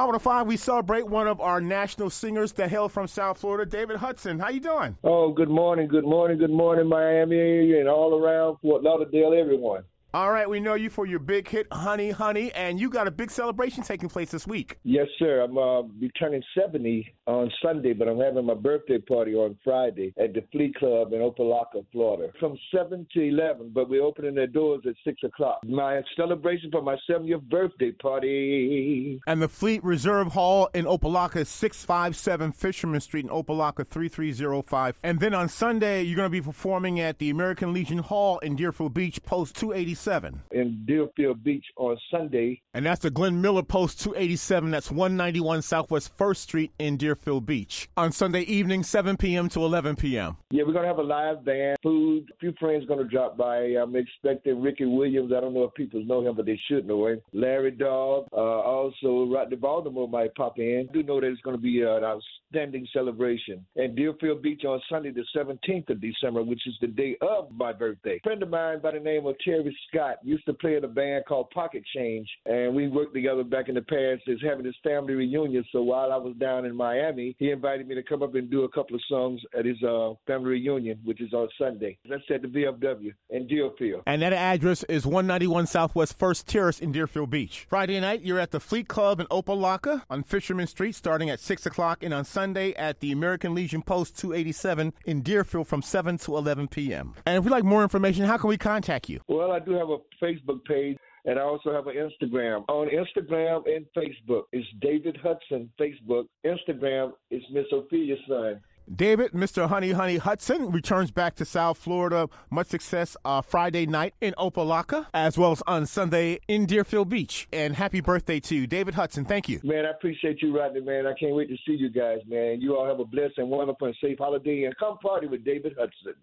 Hot 105, we celebrate one of our national singers that hail from South Florida, David Hudson. How you doing? Oh, good morning, good morning, good morning, Miami, and all around Fort Lauderdale, everyone. All right, we know you for your big hit, Honey, Honey, and you got a big celebration taking place this week. Yes, sir. I'm uh, be turning 70 on Sunday, but I'm having my birthday party on Friday at the Fleet Club in Opa-locka, Florida, from 7 to 11, but we're opening the doors at 6 o'clock. My celebration for my 70th birthday party. And the Fleet Reserve Hall in Opa-locka is 657 Fisherman Street in Opa-locka, 3305. And then on Sunday, you're going to be performing at the American Legion Hall in Deerfield Beach, Post 287. In Deerfield Beach on Sunday. And that's the Glenn Miller Post 287. That's 191 Southwest 1st Street in Deerfield Beach. On Sunday evening, 7 p.m. to 11 p.m. Yeah, we're going to have a live band, food. A few friends going to drop by. I'm expecting Ricky Williams. I don't know if people know him, but they should know him. Larry Dog. Uh, also, Rodney Baltimore might pop in. I do know that it's going to be an outstanding celebration. And Deerfield Beach on Sunday, the 17th of December, which is the day of my birthday. A friend of mine by the name of Terry Scott used to play in a band called Pocket Change, and we worked together back in the past. Is having his family reunion. So while I was down in Miami, he invited me to come up and do a couple of songs at his uh, family reunion, which is on Sunday. That's at the VFW in Deerfield. And that address is 191 Southwest First Terrace in Deerfield Beach. Friday night, you're at the Fleet Club in Opa-locka on Fisherman Street, starting at six o'clock, and on Sunday at the American Legion Post 287 in Deerfield from 7 to 11 p.m. And if we'd like more information, how can we contact you? Well, I do have a Facebook page. And I also have an Instagram. On Instagram and Facebook, it's David Hudson. Facebook. Instagram is Miss Ophelia's son. David, Mr. Honey Honey Hudson, returns back to South Florida. Much success uh, Friday night in Opa-locka, as well as on Sunday in Deerfield Beach. And happy birthday to you, David Hudson. Thank you. Man, I appreciate you, Rodney, man. I can't wait to see you guys, man. You all have a blessed and wonderful and safe holiday, and come party with David Hudson.